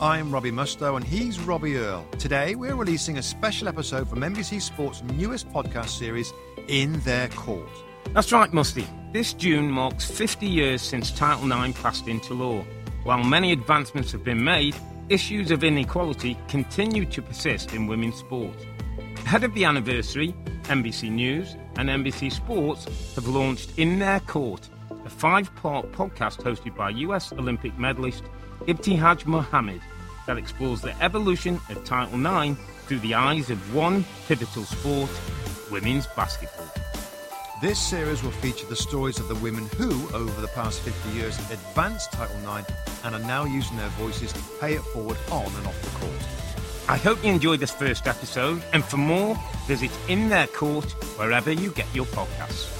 I'm Robbie Mustoe and he's Robbie Earle. Today we're releasing a special episode from NBC Sports' newest podcast series, In Their Court. That's right, Musty. This June marks 50 years since Title IX passed into law. While many advancements have been made, issues of inequality continue to persist in women's sport. Ahead of the anniversary, NBC News and NBC Sports have launched In Their Court, a five part podcast hosted by US Olympic medalist Ibtihaj Muhammad that explores the evolution of Title IX through the eyes of one pivotal sport, women's basketball. This series will feature the stories of the women who, over the past 50 years, advanced Title IX and are now using their voices to pay it forward on and off the court. I hope you enjoyed this first episode, and for more, visit In Their Court wherever you get your podcasts.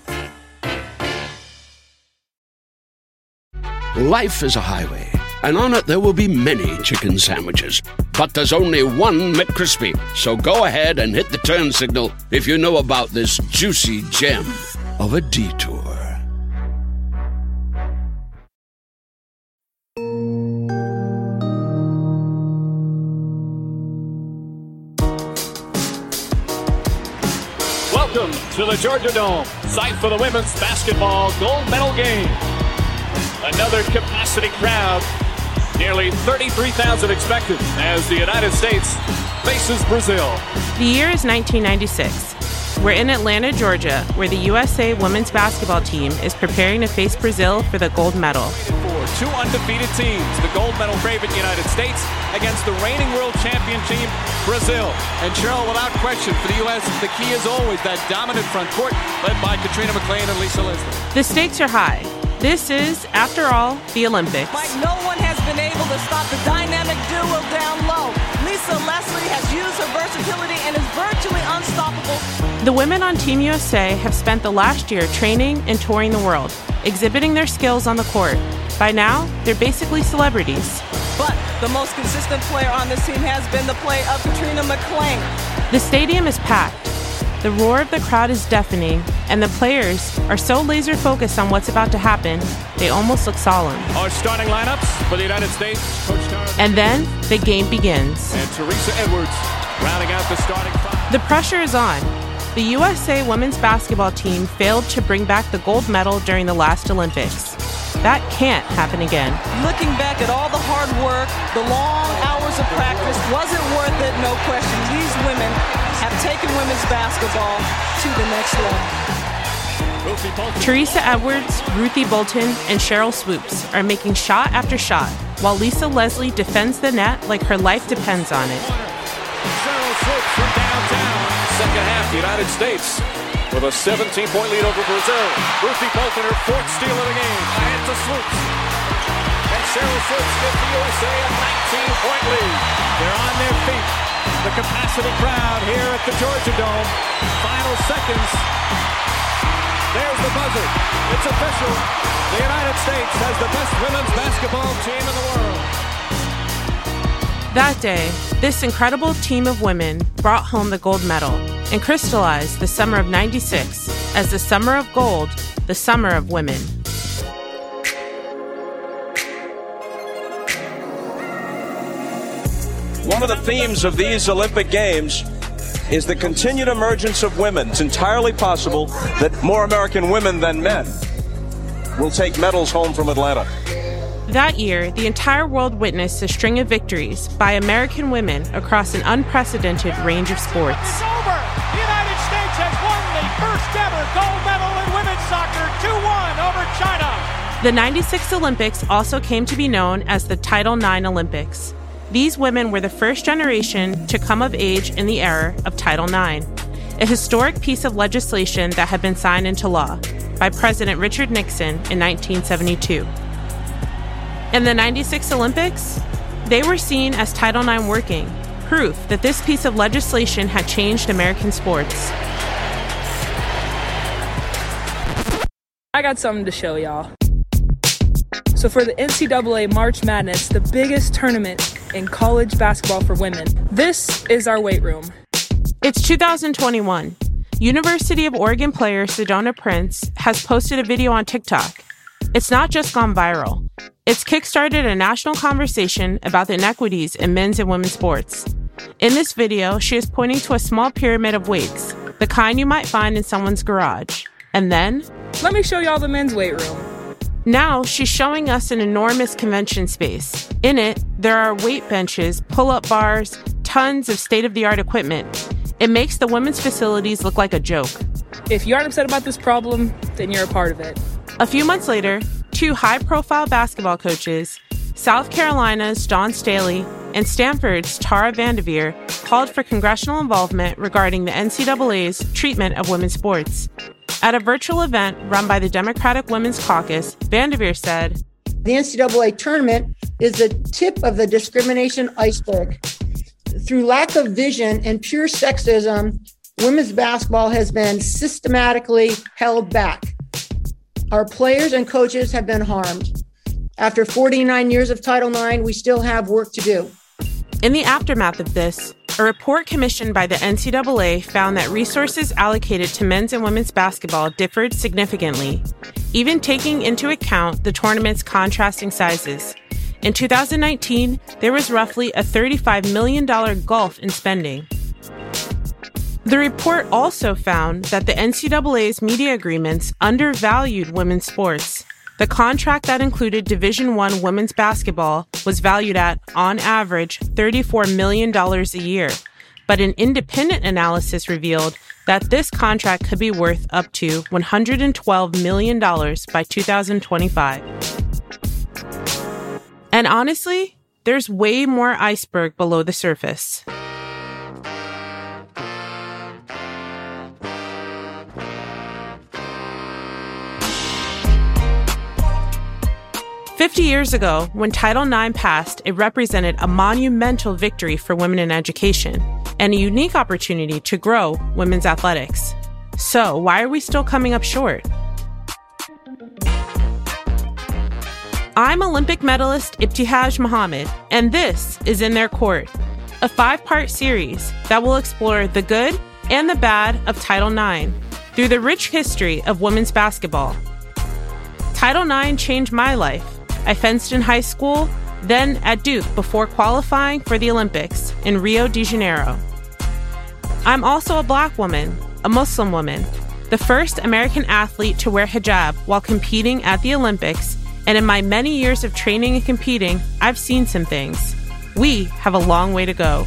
Life is a highway, and on it there will be many chicken sandwiches. But there's only one McCrispy. So go ahead and hit the turn signal if you know about this juicy gem of a detour. Welcome to the Georgia Dome, site for the women's basketball gold medal game. Another capacity crowd, nearly 33,000 expected as the United States faces Brazil. The year is 1996. We're in Atlanta, Georgia, where the USA women's basketball team is preparing to face Brazil for the gold medal. Two undefeated teams, the gold medal favorite United States against the reigning world champion team, Brazil. And Cheryl, without question, for the U.S., the key is always that dominant front court led by Katrina McClain and Lisa Leslie. The stakes are high. This is, after all, the Olympics. Like no one has been able to stop the dynamic duo down low. Lisa Leslie has used her versatility and is virtually unstoppable. The women on Team USA have spent the last year training and touring the world, exhibiting their skills on the court. By now, they're basically celebrities. But the most consistent player on this team has been the play of Katrina McClain. The stadium is packed. The roar of the crowd is deafening, and the players are so laser focused on what's about to happen, they almost look solemn. Our starting lineups for the United States, Coach Tara And then the game begins. and Teresa Edwards rounding out the starting five. The pressure is on. The USA women's basketball team failed to bring back the gold medal during the last Olympics. That can't happen again. Looking back at all the hard work, the long hours of practice, wasn't worth it, no question. These women have taken women's basketball to the next level. Teresa Edwards, Ruthie Bolton, and Sheryl Swoopes are making shot after shot, while Lisa Leslie defends the net like her life depends on it. Sheryl Swoopes from downtown. Second half, United States with a 17-point lead over Brazil. Ruthie Bolton, her fourth steal of the game. Ahead to Swoopes. And Sarah Foots gives the USA a 19-point lead. They're on their feet. The capacity crowd here at the Georgia Dome. Final seconds. There's the buzzer. It's official. The United States has the best women's basketball team in the world. That day, this incredible team of women brought home the gold medal and crystallized the summer of 96 as the summer of gold, the summer of women. One of the themes of these Olympic Games is the continued emergence of women. It's entirely possible that more American women than men will take medals home from Atlanta. That year, the entire world witnessed a string of victories by American women across an unprecedented range of sports. It's over! The United States has won the first ever gold medal in women's soccer 2 1 over China. The 96 Olympics also came to be known as the Title IX Olympics. These women were the first generation to come of age in the era of Title IX, a historic piece of legislation that had been signed into law by President Richard Nixon in 1972. In the 96 Olympics, they were seen as Title IX working, proof that this piece of legislation had changed American sports. I got something to show y'all. So, for the NCAA March Madness, the biggest tournament in college basketball for women, this is our weight room. It's 2021. University of Oregon player Sedona Prince has posted a video on TikTok. It's not just gone viral, it's kickstarted a national conversation about the inequities in men's and women's sports. In this video, she is pointing to a small pyramid of weights, the kind you might find in someone's garage. And then, let me show y'all the men's weight room. Now she's showing us an enormous convention space. In it, there are weight benches, pull up bars, tons of state of the art equipment. It makes the women's facilities look like a joke. If you aren't upset about this problem, then you're a part of it. A few months later, two high profile basketball coaches, South Carolina's Dawn Staley and Stanford's Tara Vanderveer, called for congressional involvement regarding the NCAA's treatment of women's sports. At a virtual event run by the Democratic Women's Caucus, Vanderveer said, The NCAA tournament is the tip of the discrimination iceberg. Through lack of vision and pure sexism, women's basketball has been systematically held back. Our players and coaches have been harmed. After 49 years of Title IX, we still have work to do. In the aftermath of this, a report commissioned by the NCAA found that resources allocated to men's and women's basketball differed significantly, even taking into account the tournament's contrasting sizes. In 2019, there was roughly a $35 million gulf in spending. The report also found that the NCAA's media agreements undervalued women's sports. The contract that included Division 1 women's basketball was valued at on average $34 million a year, but an independent analysis revealed that this contract could be worth up to $112 million by 2025. And honestly, there's way more iceberg below the surface. Fifty years ago, when Title IX passed, it represented a monumental victory for women in education and a unique opportunity to grow women's athletics. So, why are we still coming up short? I'm Olympic medalist Ibtihaj Muhammad, and this is In Their Court, a five part series that will explore the good and the bad of Title IX through the rich history of women's basketball. Title IX changed my life. I fenced in high school, then at Duke before qualifying for the Olympics in Rio de Janeiro. I'm also a black woman, a Muslim woman, the first American athlete to wear hijab while competing at the Olympics, and in my many years of training and competing, I've seen some things. We have a long way to go.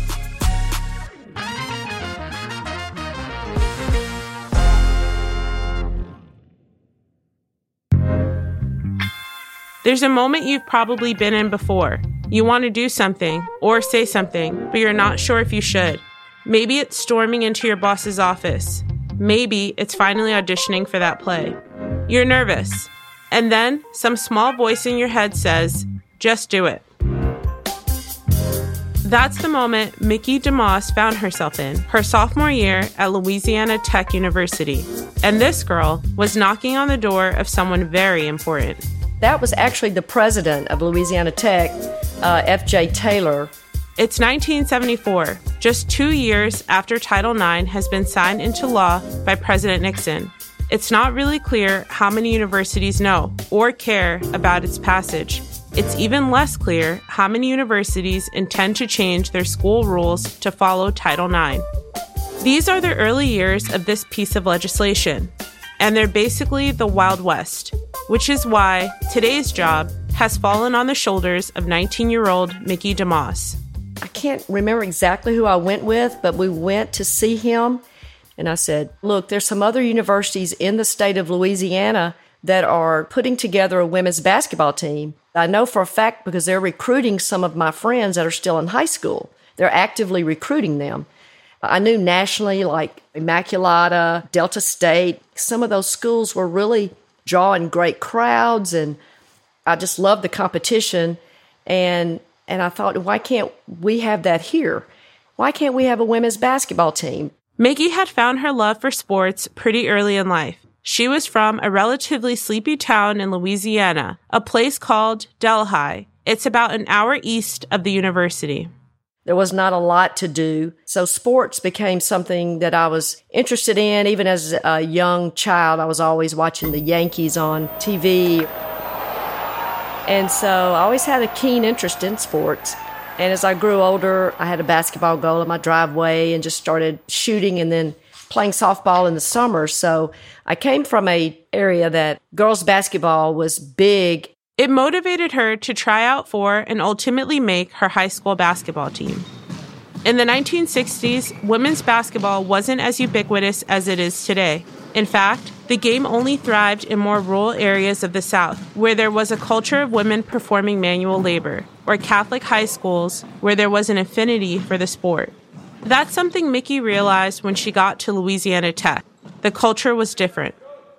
There's a moment you've probably been in before. You want to do something or say something, but you're not sure if you should. Maybe it's storming into your boss's office. Maybe it's finally auditioning for that play. You're nervous. And then some small voice in your head says, Just do it. That's the moment Mickey DeMoss found herself in her sophomore year at Louisiana Tech University. And this girl was knocking on the door of someone very important. That was actually the president of Louisiana Tech, uh, F.J. Taylor. It's 1974, just two years after Title IX has been signed into law by President Nixon. It's not really clear how many universities know or care about its passage. It's even less clear how many universities intend to change their school rules to follow Title IX. These are the early years of this piece of legislation, and they're basically the Wild West, which is why today's job has fallen on the shoulders of 19 year old Mickey DeMoss. I can't remember exactly who I went with, but we went to see him. And I said, Look, there's some other universities in the state of Louisiana that are putting together a women's basketball team. I know for a fact because they're recruiting some of my friends that are still in high school. They're actively recruiting them. I knew nationally, like Immaculata, Delta State, some of those schools were really drawing great crowds, and I just loved the competition. And and I thought, why can't we have that here? Why can't we have a women's basketball team? Mickey had found her love for sports pretty early in life. She was from a relatively sleepy town in Louisiana, a place called Delhi. It's about an hour east of the university. There was not a lot to do. So sports became something that I was interested in. Even as a young child, I was always watching the Yankees on TV. And so I always had a keen interest in sports. And as I grew older, I had a basketball goal in my driveway and just started shooting and then playing softball in the summer. So I came from a area that girls basketball was big. It motivated her to try out for and ultimately make her high school basketball team. In the 1960s, women's basketball wasn't as ubiquitous as it is today. In fact, the game only thrived in more rural areas of the South, where there was a culture of women performing manual labor, or Catholic high schools, where there was an affinity for the sport. That's something Mickey realized when she got to Louisiana Tech. The culture was different.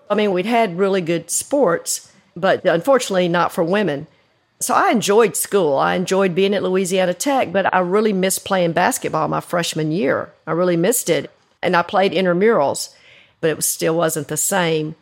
I mean, we'd had really good sports, but unfortunately not for women. So I enjoyed school. I enjoyed being at Louisiana Tech, but I really missed playing basketball my freshman year. I really missed it. And I played intramurals, but it still wasn't the same.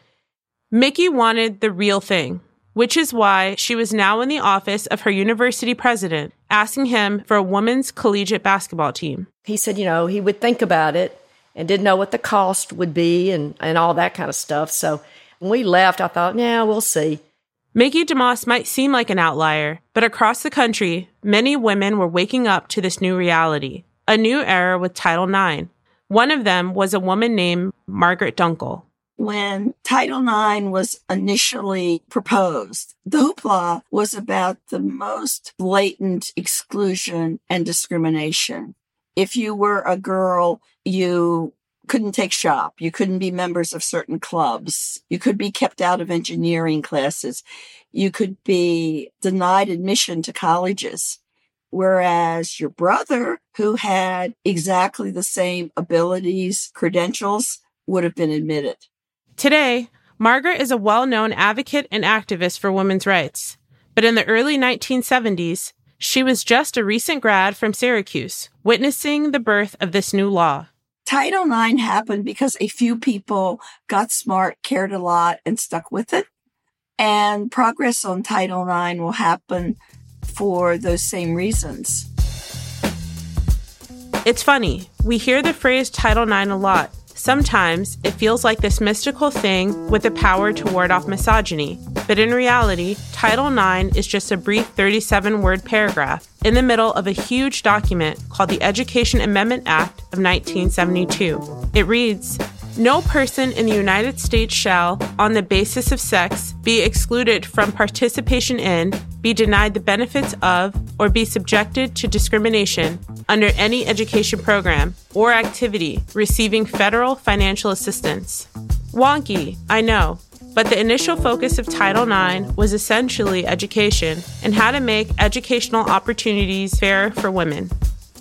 Mickey wanted the real thing, which is why she was now in the office of her university president, asking him for a women's collegiate basketball team. He said, you know, he would think about it and didn't know what the cost would be and, and all that kind of stuff. So when we left, I thought, yeah, we'll see. Mickey DeMoss might seem like an outlier, but across the country, many women were waking up to this new reality, a new era with Title IX. One of them was a woman named Margaret Dunkle. When Title IX was initially proposed, the hoopla was about the most blatant exclusion and discrimination. If you were a girl, you couldn't take shop. You couldn't be members of certain clubs. You could be kept out of engineering classes. You could be denied admission to colleges. Whereas your brother, who had exactly the same abilities, credentials, would have been admitted. Today, Margaret is a well known advocate and activist for women's rights. But in the early 1970s, she was just a recent grad from Syracuse, witnessing the birth of this new law. Title IX happened because a few people got smart, cared a lot, and stuck with it. And progress on Title IX will happen for those same reasons. It's funny, we hear the phrase Title IX a lot. Sometimes it feels like this mystical thing with the power to ward off misogyny. But in reality, Title IX is just a brief 37 word paragraph in the middle of a huge document called the Education Amendment Act of 1972. It reads No person in the United States shall, on the basis of sex, be excluded from participation in, be denied the benefits of, or be subjected to discrimination under any education program or activity receiving federal financial assistance. Wonky, I know, but the initial focus of Title IX was essentially education and how to make educational opportunities fair for women.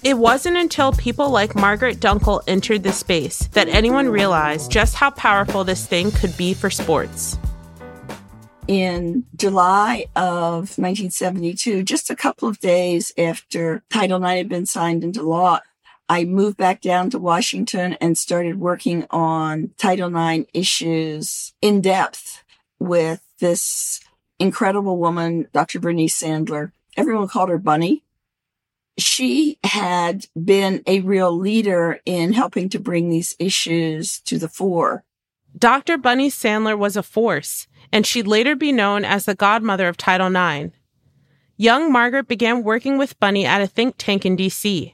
It wasn't until people like Margaret Dunkle entered the space that anyone realized just how powerful this thing could be for sports. in July of 1972, just a couple of days after Title IX had been signed into law, I moved back down to Washington and started working on Title IX issues in depth with this incredible woman, Dr. Bernice Sandler. Everyone called her Bunny. She had been a real leader in helping to bring these issues to the fore. Dr. Bunny Sandler was a force, and she'd later be known as the godmother of Title IX. Young Margaret began working with Bunny at a think tank in DC.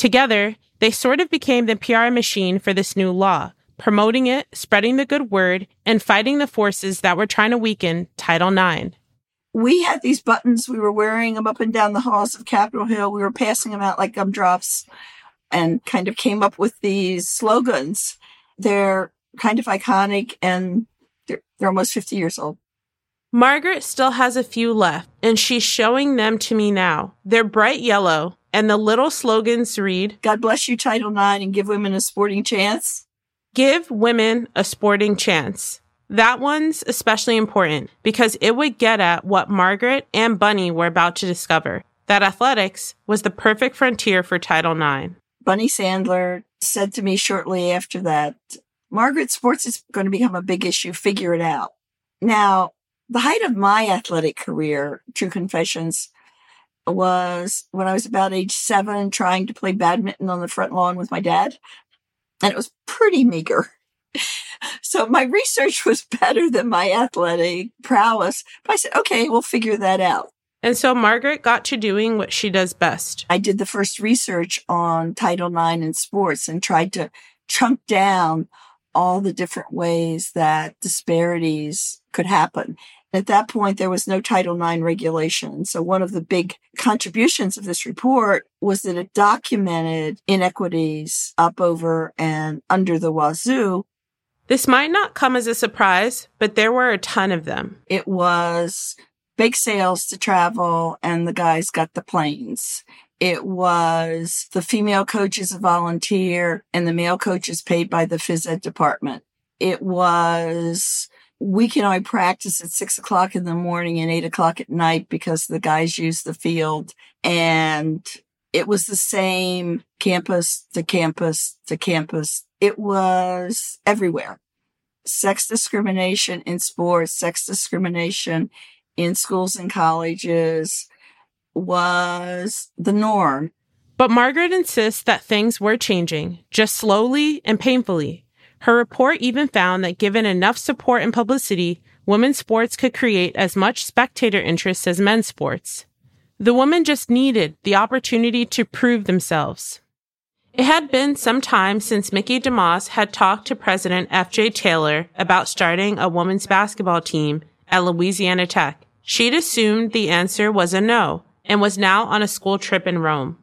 Together, they sort of became the PR machine for this new law, promoting it, spreading the good word, and fighting the forces that were trying to weaken Title IX. We had these buttons. We were wearing them up and down the halls of Capitol Hill. We were passing them out like gumdrops and kind of came up with these slogans. They're kind of iconic and they're, they're almost 50 years old. Margaret still has a few left, and she's showing them to me now. They're bright yellow, and the little slogans read God bless you, Title IX, and give women a sporting chance. Give women a sporting chance. That one's especially important because it would get at what Margaret and Bunny were about to discover that athletics was the perfect frontier for Title IX. Bunny Sandler said to me shortly after that, Margaret, sports is going to become a big issue. Figure it out. Now, the height of my athletic career, True Confessions, was when I was about age seven, trying to play badminton on the front lawn with my dad. And it was pretty meager. So my research was better than my athletic prowess. But I said, okay, we'll figure that out. And so Margaret got to doing what she does best. I did the first research on Title IX in sports and tried to chunk down all the different ways that disparities could happen. At that point, there was no Title IX regulation. So one of the big contributions of this report was that it documented inequities up over and under the wazoo. This might not come as a surprise, but there were a ton of them. It was big sales to travel and the guys got the planes. It was the female coaches volunteer and the male coaches paid by the phys ed department. It was we can only practice at six o'clock in the morning and eight o'clock at night because the guys use the field. And it was the same campus to campus to campus. It was everywhere. Sex discrimination in sports, sex discrimination in schools and colleges was the norm. But Margaret insists that things were changing, just slowly and painfully. Her report even found that given enough support and publicity, women's sports could create as much spectator interest as men's sports. The women just needed the opportunity to prove themselves. It had been some time since Mickey DeMoss had talked to President F.J. Taylor about starting a women's basketball team at Louisiana Tech. She'd assumed the answer was a no and was now on a school trip in Rome.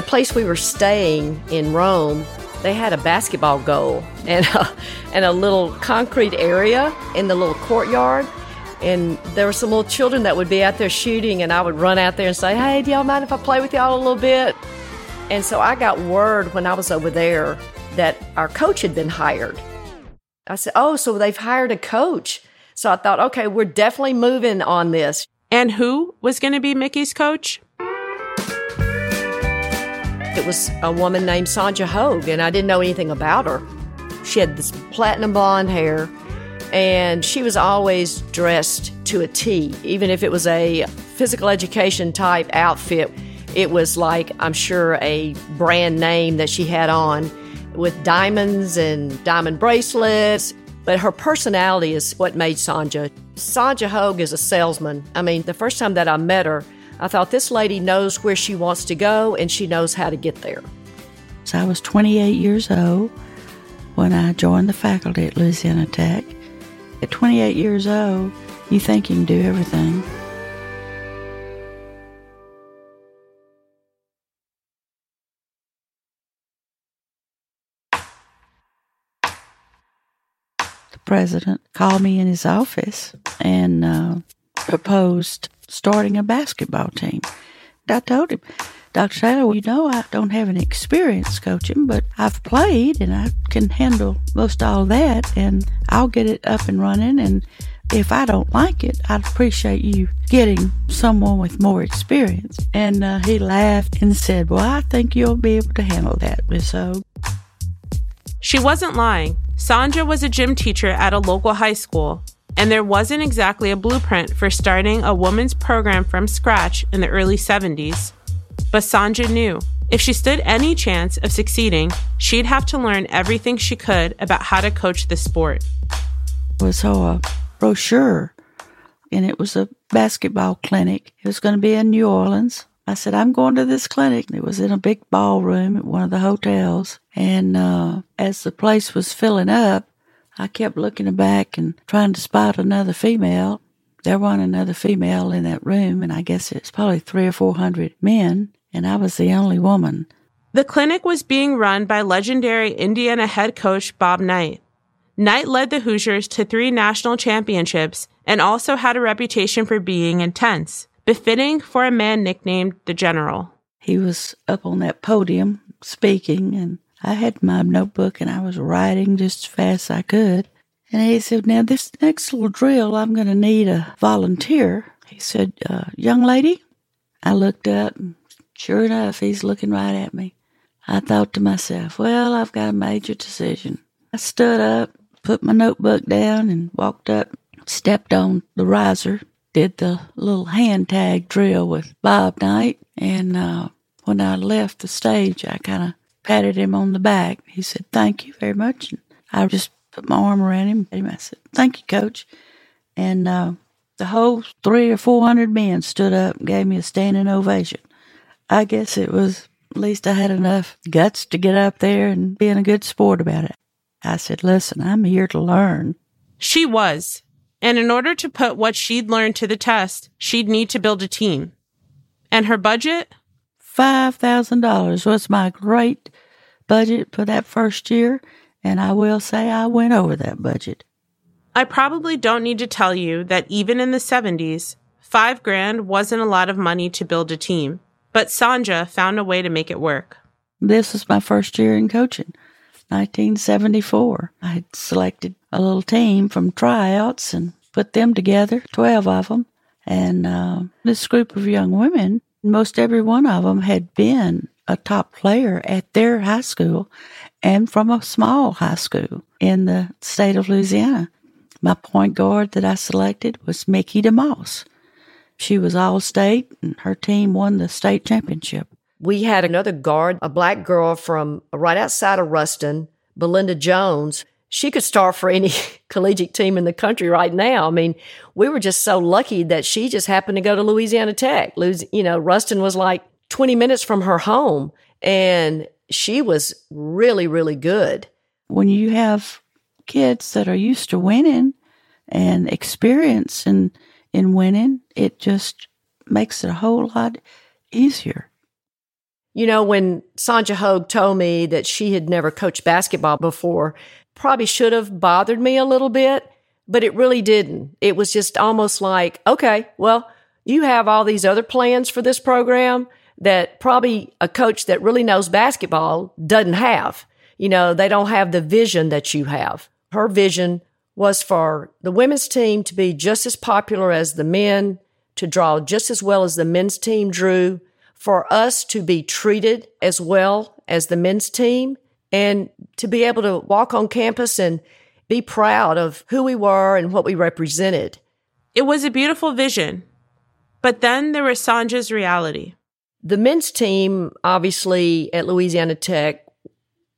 The place we were staying in Rome, they had a basketball goal and a, and a little concrete area in the little courtyard. And there were some little children that would be out there shooting, and I would run out there and say, Hey, do y'all mind if I play with y'all a little bit? And so I got word when I was over there that our coach had been hired. I said, Oh, so they've hired a coach. So I thought, okay, we're definitely moving on this. And who was going to be Mickey's coach? It was a woman named Sonja Hogg, and I didn't know anything about her. She had this platinum blonde hair, and she was always dressed to a T. Even if it was a physical education type outfit, it was like, I'm sure, a brand name that she had on with diamonds and diamond bracelets. But her personality is what made Sonja. Sonja Hogg is a salesman. I mean, the first time that I met her, I thought this lady knows where she wants to go and she knows how to get there. So I was 28 years old when I joined the faculty at Louisiana Tech. At 28 years old, you think you can do everything. The president called me in his office and uh, proposed starting a basketball team. I told him, Dr. Taylor, you know, I don't have any experience coaching, but I've played and I can handle most all that, and I'll get it up and running. And if I don't like it, I'd appreciate you getting someone with more experience. And uh, he laughed and said, Well, I think you'll be able to handle that, Miss O. She wasn't lying. Sonja was a gym teacher at a local high school, and there wasn't exactly a blueprint for starting a women's program from scratch in the early 70s. But Sonja knew if she stood any chance of succeeding, she'd have to learn everything she could about how to coach the sport. It was a brochure, and it was a basketball clinic. It was going to be in New Orleans. I said, I'm going to this clinic. It was in a big ballroom at one of the hotels. And uh, as the place was filling up, I kept looking back and trying to spot another female. There wasn't another female in that room, and I guess it's probably three or four hundred men, and I was the only woman. The clinic was being run by legendary Indiana head coach Bob Knight. Knight led the Hoosiers to three national championships and also had a reputation for being intense befitting for a man nicknamed the General. He was up on that podium speaking, and I had my notebook and I was writing just as fast as I could. And he said, Now, this next little drill, I'm going to need a volunteer. He said, uh, Young lady? I looked up, and sure enough, he's looking right at me. I thought to myself, Well, I've got a major decision. I stood up, put my notebook down, and walked up, stepped on the riser, did the little hand tag drill with Bob Knight. And uh, when I left the stage, I kind of patted him on the back. He said, Thank you very much. And I just put my arm around him. And I said, Thank you, coach. And uh, the whole three or four hundred men stood up and gave me a standing ovation. I guess it was, at least I had enough guts to get up there and being a good sport about it. I said, Listen, I'm here to learn. She was. And in order to put what she'd learned to the test, she'd need to build a team. And her budget? $5,000 was my great budget for that first year. And I will say I went over that budget. I probably don't need to tell you that even in the 70s, five grand wasn't a lot of money to build a team. But Sonja found a way to make it work. This was my first year in coaching. 1974. I had selected a little team from tryouts and put them together, 12 of them. And uh, this group of young women, most every one of them had been a top player at their high school and from a small high school in the state of Louisiana. My point guard that I selected was Mickey DeMoss. She was all state and her team won the state championship. We had another guard, a black girl from right outside of Ruston, Belinda Jones. She could start for any collegiate team in the country right now. I mean, we were just so lucky that she just happened to go to Louisiana Tech. You know, Ruston was like 20 minutes from her home, and she was really, really good. When you have kids that are used to winning and experience in, in winning, it just makes it a whole lot easier. You know, when Sonja Hogg told me that she had never coached basketball before, probably should have bothered me a little bit, but it really didn't. It was just almost like, okay, well, you have all these other plans for this program that probably a coach that really knows basketball doesn't have. You know, they don't have the vision that you have. Her vision was for the women's team to be just as popular as the men, to draw just as well as the men's team drew, for us to be treated as well as the men's team and to be able to walk on campus and be proud of who we were and what we represented. It was a beautiful vision. But then there was Sonja's reality. The men's team, obviously, at Louisiana Tech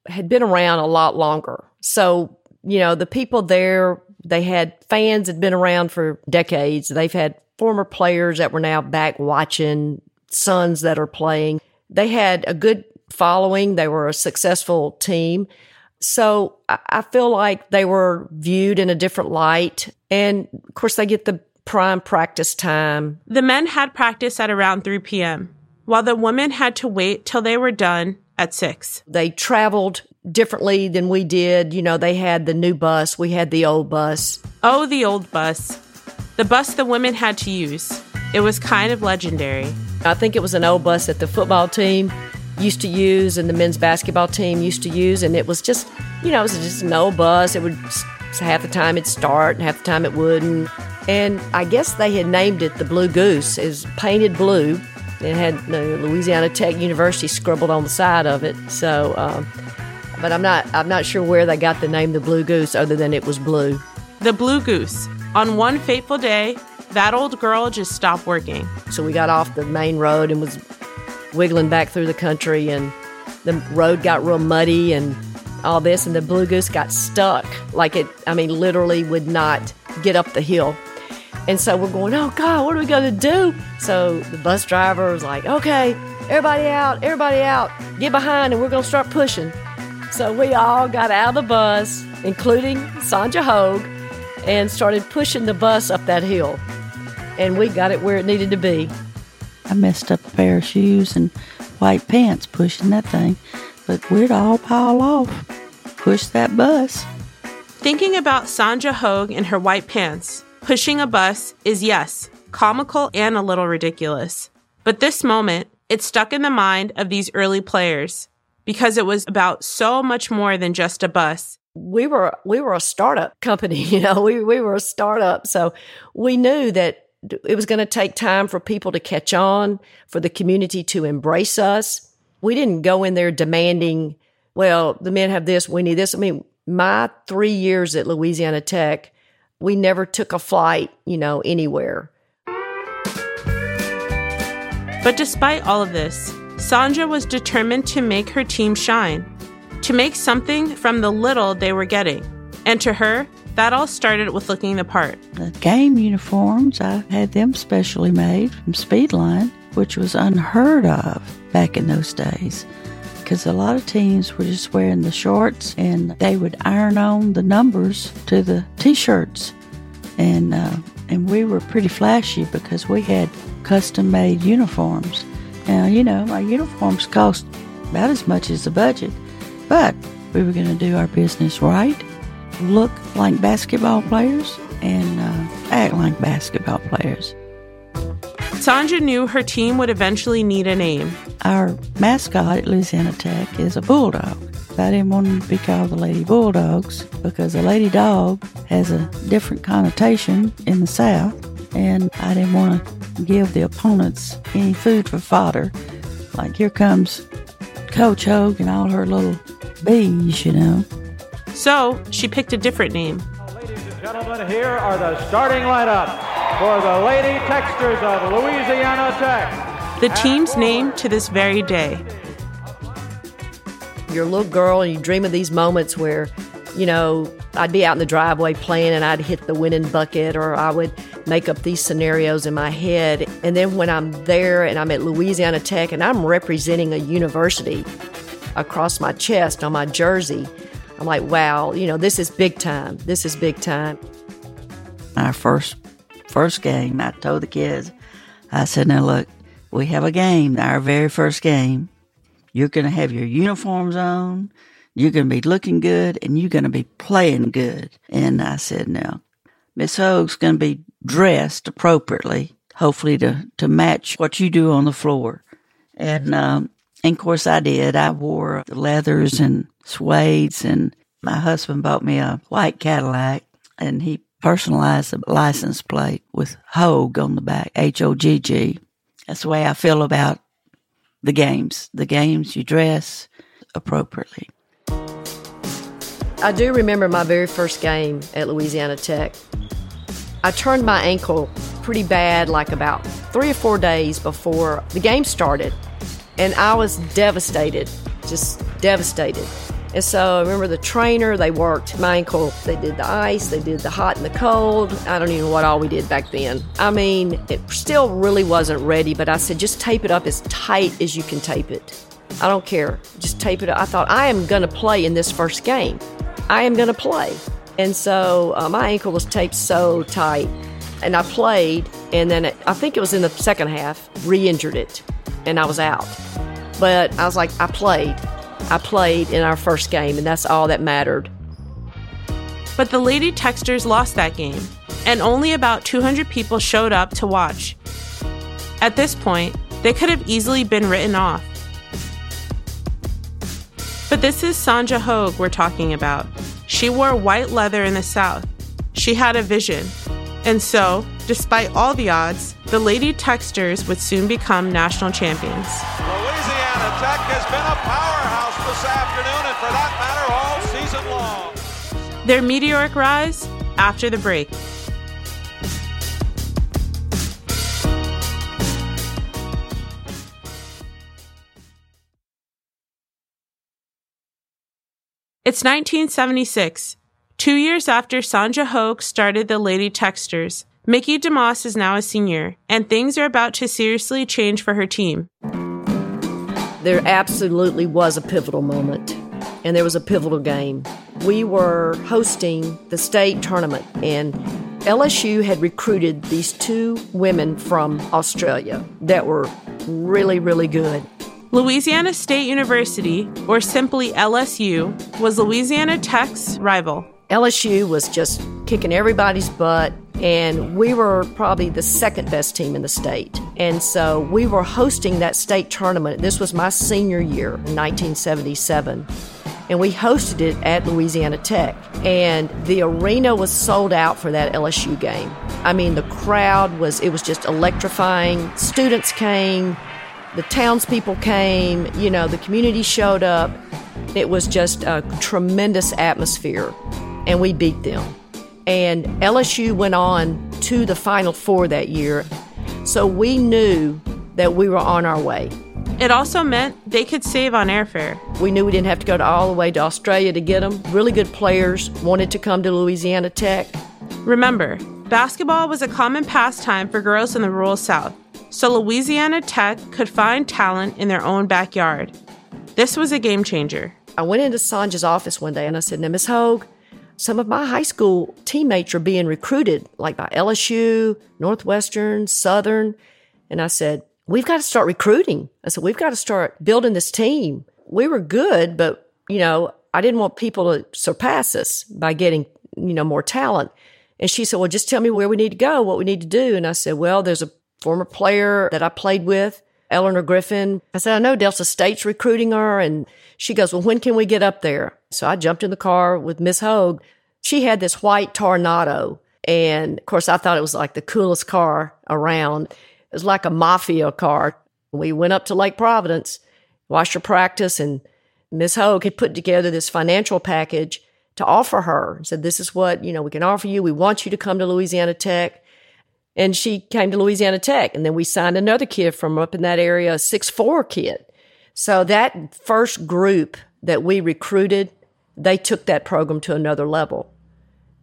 had been around a lot longer. So, you know, the people there, they had fans that had been around for decades. They've had former players that were now back watching sons that are playing. They had a good following. They were a successful team. So I feel like they were viewed in a different light. And of course, they get the prime practice time. The men had practice at around 3 p.m., while the women had to wait till they were done at 6. They traveled differently than we did. You know, they had the new bus, we had the old bus. Oh, the old bus. The bus the women had to use. It was kind of legendary. I think it was an old bus that the football team used to use and the men's basketball team used to use. And it was just, you know, it was just an old bus. It would, half the time it'd start and half the time it wouldn't. And I guess they had named it the Blue Goose. It was painted blue. It had the Louisiana Tech University scribbled on the side of it. So, um, but I'm not, I'm not sure where they got the name the Blue Goose other than it was blue. The Blue Goose. On one fateful day, that old girl just stopped working. So we got off the main road and was wiggling back through the country, and the road got real muddy and all this, and the blue goose got stuck. Like it, I mean, literally would not get up the hill. And so we're going, oh God, what are we going to do? So the bus driver was like, okay, everybody out, everybody out, get behind, and we're going to start pushing. So we all got out of the bus, including Sonja Hogg, and started pushing the bus up that hill. And we got it where it needed to be. I messed up a pair of shoes and white pants pushing that thing, but we'd all pile off, push that bus. Thinking about Sonja Hogg in her white pants, pushing a bus is, yes, comical and a little ridiculous. But this moment, it stuck in the mind of these early players because it was about so much more than just a bus. We were we were a startup company, you know. We we were a startup, so we knew that it was going to take time for people to catch on, for the community to embrace us. We didn't go in there demanding, well, the men have this, we need this. I mean, my three years at Louisiana Tech, we never took a flight, you know, anywhere. But despite all of this, Sonja was determined to make her team shine, to make something from the little they were getting. And to her, that all started with looking the part. The game uniforms, I had them specially made from Speedline, which was unheard of back in those days. Because a lot of teams were just wearing the shorts and they would iron on the numbers to the t shirts. And, uh, and we were pretty flashy because we had custom made uniforms. Now, you know, our uniforms cost about as much as the budget, but we were going to do our business right look like basketball players and uh, act like basketball players. Sonja knew her team would eventually need a name. Our mascot at Louisiana Tech is a bulldog. I didn't want to be called the Lady Bulldogs because the Lady Dog has a different connotation in the South, and I didn't want to give the opponents any food for fodder. Like, here comes Coach Hogg and all her little bees, you know. So she picked a different name. Ladies and gentlemen, here are the starting lineup for the Lady Techsters of Louisiana Tech. The team's name to this very day. You're a little girl and you dream of these moments where, you know, I'd be out in the driveway playing and I'd hit the winning bucket or I would make up these scenarios in my head. And then when I'm there and I'm at Louisiana Tech and I'm representing a university across my chest on my jersey, I'm like, wow, you know, this is big time. This is big time. Our first first game, I told the kids, I said, now look, we have a game, our very first game. You're going to have your uniforms on. You're going to be looking good and you're going to be playing good. And I said, now, Miss Hogg's going to be dressed appropriately, hopefully to, to match what you do on the floor. And, um, and of course I did. I wore the leathers and suedes and my husband bought me a white Cadillac and he personalized the license plate with Hogg on the back, H O G G. That's the way I feel about the games. The games you dress appropriately. I do remember my very first game at Louisiana Tech. I turned my ankle pretty bad, like about three or four days before the game started. And I was devastated, just devastated. And so I remember the trainer, they worked my ankle. They did the ice, they did the hot and the cold. I don't even know what all we did back then. I mean, it still really wasn't ready, but I said, just tape it up as tight as you can tape it. I don't care. Just tape it up. I thought, I am going to play in this first game. I am going to play. And so uh, my ankle was taped so tight. And I played, and then it, I think it was in the second half, re injured it, and I was out. But I was like, I played. I played in our first game, and that's all that mattered. But the Lady Techsters lost that game, and only about 200 people showed up to watch. At this point, They could have easily been written off. But this is Sonja Hogg we're talking about. She wore white leather in the South. She had a vision. And so, despite all the odds, the Lady Techsters would soon become national champions. Louisiana Tech has been a powerhouse this afternoon, and for that matter, all season long. Their meteoric rise after the break. It's 1976, two years after Sonja Hogg started the Lady Techsters. Mickey DeMoss is now a senior, and things are about to seriously change for her team. There absolutely was a pivotal moment, and there was a pivotal game. We were hosting the state tournament, and LSU had recruited these two women from Australia that were really, really good. Louisiana State University, or simply LSU, was Louisiana Tech's rival. LSU was just kicking everybody's butt, and we were probably the second best team in the state. And so we were hosting that state tournament. This was my senior year in 1977. And we hosted it at Louisiana Tech. And the arena was sold out for that LSU game. I mean, the crowd was, it was just electrifying. Students came, the townspeople came, you know, the community showed up. It was just a tremendous atmosphere, and we beat them. And LSU went on to the Final Four that year, so we knew that we were on our way. It also meant they could save on airfare. We knew we didn't have to go to all the way to Australia to get them. Really good players wanted to come to Louisiana Tech. Remember, basketball was a common pastime for girls in the rural South so Louisiana Tech could find talent in their own backyard. This was a game changer. I went into Sonja's office one day and I said, Now, Miss Hogg, some of my high school teammates are being recruited, like by LSU, Northwestern, Southern. And I said, We've got to start recruiting. I said, We've got to start building this team. We were good, but, you know, I didn't want people to surpass us by getting, you know, more talent. And she said, Well, just tell me where we need to go, what we need to do. And I said, Well, there's a former player that I played with, Eleanor Griffin. I said, I know Delta State's recruiting her. And she goes, Well, when can we get up there? So I jumped in the car with Miss Hogg. She had this white Toronado. And of course, I thought it was like the coolest car around. It was like a mafia car. We went up to Lake Providence, watched her practice, and Miss Hogg had put together this financial package to offer her. Said, This is what, you know, we can offer you. We want you to come to Louisiana Tech. And she came to Louisiana Tech. And then we signed another kid from up in that area, a six four kid. So that first group that we recruited, they took that program to another level.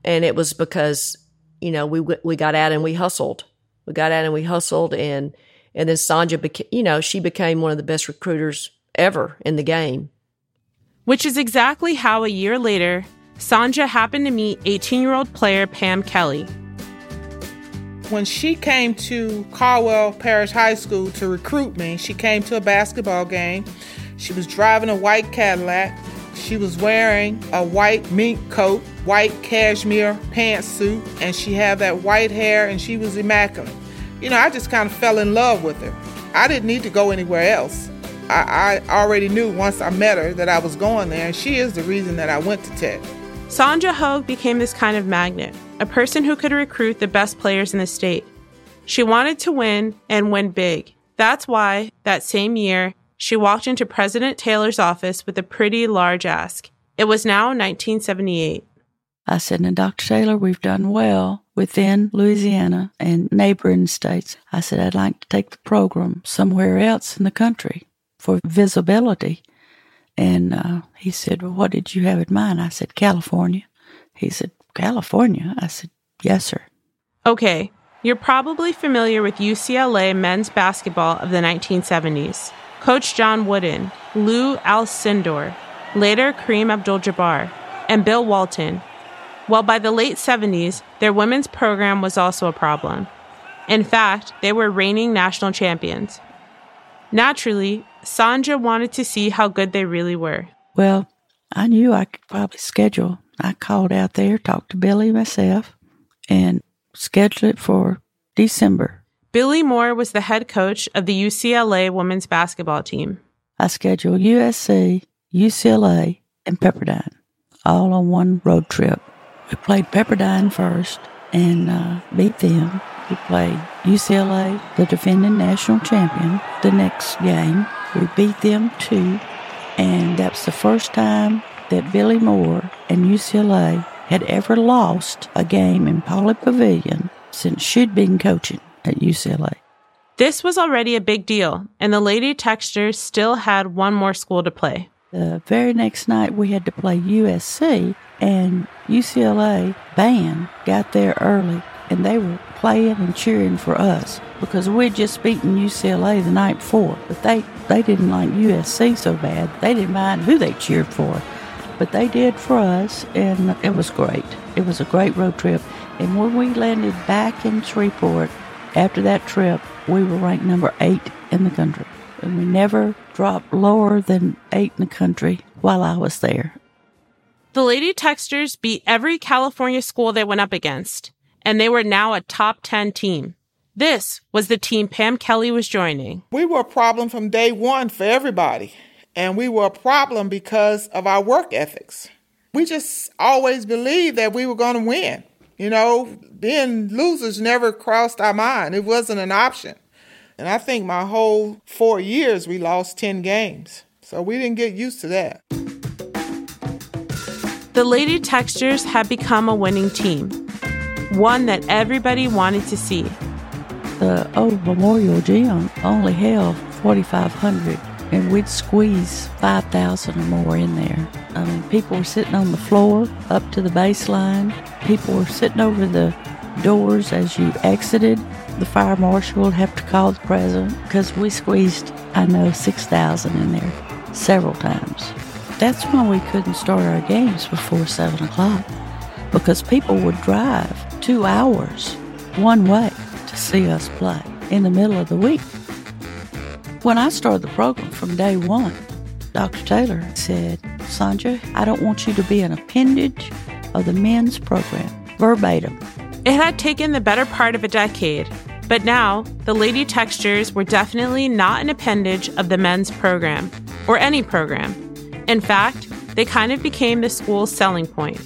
And it was because, you know, we, we got out and we hustled. We got out and we hustled and, and then Sonja, became, you know, she became one of the best recruiters ever in the game. Which is exactly how a year later, Sonja happened to meet 18 year old player Pam Kelly, when she came to Caldwell Parish High School to recruit me, she came to a basketball game. She was driving a white Cadillac. She was wearing a white mink coat, white cashmere pantsuit, and she had that white hair and she was immaculate. You know, I just kind of fell in love with her. I didn't need to go anywhere else. I, I already knew once I met her that I was going there, and she is the reason that I went to Tech. Sonja Hogg became this kind of magnet a person who could recruit the best players in the state. She wanted to win and win big. That's why, that same year, she walked into President Taylor's office with a pretty large ask. It was now 1978. I said, Now, Dr. Taylor, we've done well within Louisiana and neighboring states. I said, I'd like to take the program somewhere else in the country for visibility. And uh, he said, Well, what did you have in mind? I said, California. He said, California? I said, Yes, sir. Okay, you're probably familiar with UCLA men's basketball of the 1970s. Coach John Wooden, Lou Alcindor, later Kareem Abdul Jabbar, and Bill Walton. Well, by the late 70s, their women's program was also a problem. In fact, they were reigning national champions. Naturally, Sonja wanted to see how good they really were. Well, I knew I could probably schedule I called out there, talked to Billie myself, and scheduled it for December. Billie Moore was the head coach of the UCLA women's basketball team. I scheduled USC, UCLA, and Pepperdine all on one road trip. We played Pepperdine first and uh, beat them. We played UCLA, the defending national champion, the next game. We beat them too. And that's the first time that Billie Moore and UCLA had ever lost a game in Pauley Pavilion since she'd been coaching at UCLA. This was already a big deal, and the Lady Techsters still had one more school to play. The very next night, we had to play USC, and UCLA band got there early, and they were playing and cheering for us because we'd just beaten UCLA the night before. But they, they didn't like USC so bad, they didn't mind who they cheered for. But they did for us, and it was great. It was a great road trip. And when we landed back in Shreveport, after that trip, we were ranked number eight in the country. And we never dropped lower than eight in the country while I was there. The Lady Techsters beat every California school they went up against, and they were now a top 10 team. This was the team Pam Kelly was joining. We were a problem from day one for everybody, and we were a problem because of our work ethics. We just always believed that we were going to win. You know, being losers never crossed our mind. It wasn't an option. And I think my whole four years, we lost 10 games. So we didn't get used to that. The Lady Techsters had become a winning team, one that everybody wanted to see. The old Memorial Gym only held 4,500, and we'd squeeze 5,000 or more in there. I mean, people were sitting on the floor up to the baseline. People were sitting over the doors as you exited. The fire marshal would have to call the president because we squeezed, I know, 6,000 in there several times. That's why we couldn't start our games before 7 o'clock because people would drive two hours one way to see us play in the middle of the week. When I started the program from day one, Dr. Taylor said, Sandra, I don't want you to be an appendage of the men's program, verbatim. It had taken the better part of a decade, but now the Lady Techsters were definitely not an appendage of the men's program, or any program. In fact, they kind of became the school's selling point.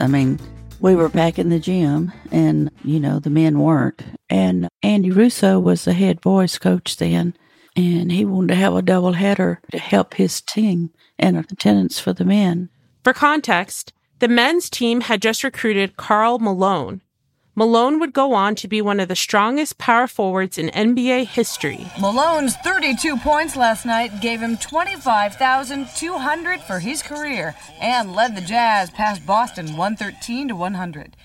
I mean, we were back in the gym, and, you know, the men weren't. And Andy Russo was the head boys coach then, and he wanted to have a double header to help his team and attendance for the men. For context, the men's team had just recruited Karl Malone. Malone would go on to be one of the strongest power forwards in NBA history. Malone's 32 points last night gave him 25,200 for his career and led the Jazz past Boston 113 to 100.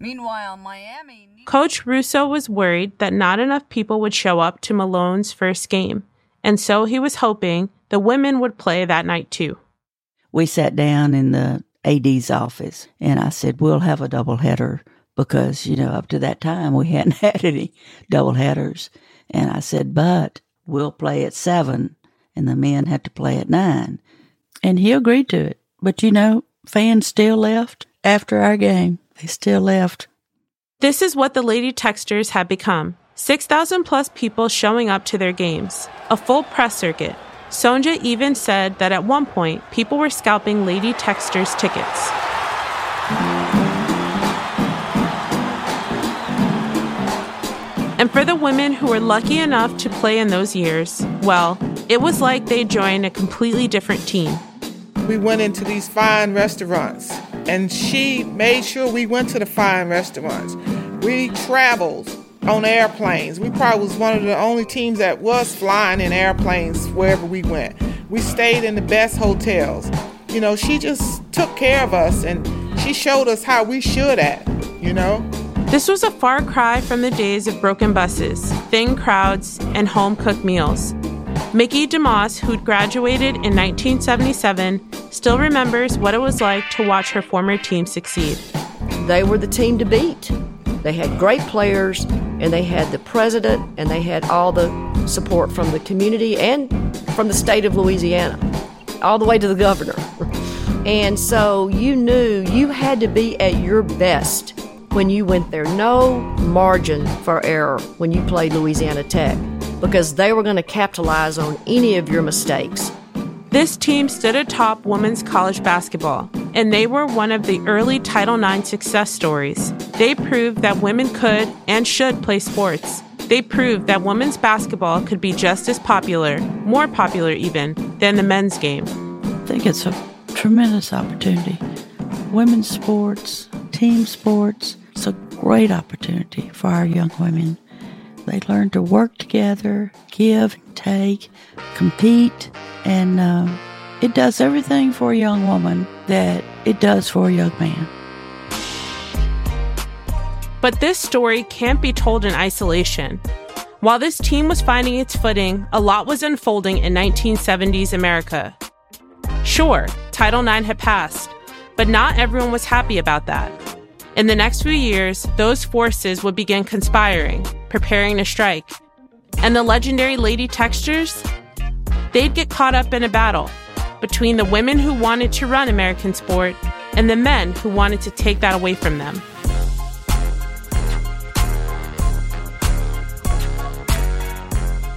Meanwhile, Miami. Coach Russo was worried that not enough people would show up to Malone's first game, and so he was hoping the women would play that night too. We sat down in the AD's office and I said, We'll have a doubleheader because, you know, up to that time we hadn't had any doubleheaders. And I said, But we'll play at seven and the men had to play at nine. And he agreed to it. But, you know, fans still left after our game. They still left. This is what the Lady Techsters had become 6,000 plus people showing up to their games, a full press circuit. Sonja even said that at one point, people were scalping Lady Techsters tickets. And for the women who were lucky enough to play in those years, well, it was like they joined a completely different team. We went into these fine restaurants, and she made sure we went to the fine restaurants. We traveled on airplanes. We probably was one of the only teams that was flying in airplanes wherever we went. We stayed in the best hotels. You know, she just took care of us and she showed us how we should act, you know? This was a far cry from the days of broken buses, thin crowds, and home cooked meals. Mickey DeMoss, who'd graduated in 1977, still remembers what it was like to watch her former team succeed. They were the team to beat. They had great players, and they had the president, and they had all the support from the community and from the state of Louisiana, all the way to the governor. And so you knew you had to be at your best when you went there. No margin for error when you played Louisiana Tech because they were going to capitalize on any of your mistakes. This team stood atop women's college basketball, and they were one of the early Title IX success stories. They proved that women could and should play sports. They proved that women's basketball could be just as popular, more popular even, than the men's game. I think it's a tremendous opportunity. Women's sports, team sports, it's a great opportunity for our young women. They learn to work together, give take, compete, and uh, it does everything for a young woman that it does for a young man. But this story can't be told in isolation. While this team was finding its footing, a lot was unfolding in 1970s America. Sure, Title IX had passed, but not everyone was happy about that. In the next few years, those forces would begin conspiring, preparing to strike. And the legendary Lady Techsters? They'd get caught up in a battle between the women who wanted to run American sport and the men who wanted to take that away from them.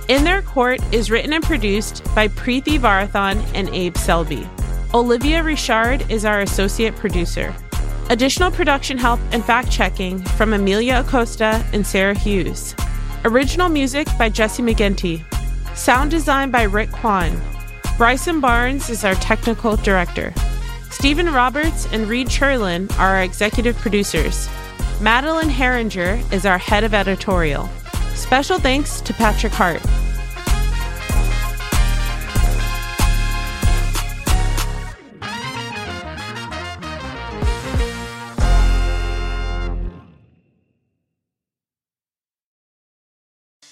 In Their Court is written and produced by Preeti Varathan and Abe Selby. Olivia Richard is our associate producer. Additional production help and fact checking from Amelia Acosta and Sarah Hughes. Original music by Jesse McGinty. Sound design by Rick Kwan. Bryson Barnes is our technical director. Stephen Roberts and Reed Cherlin are our executive producers. Madeline Herringer is our head of editorial. Special thanks to Patrick Hart.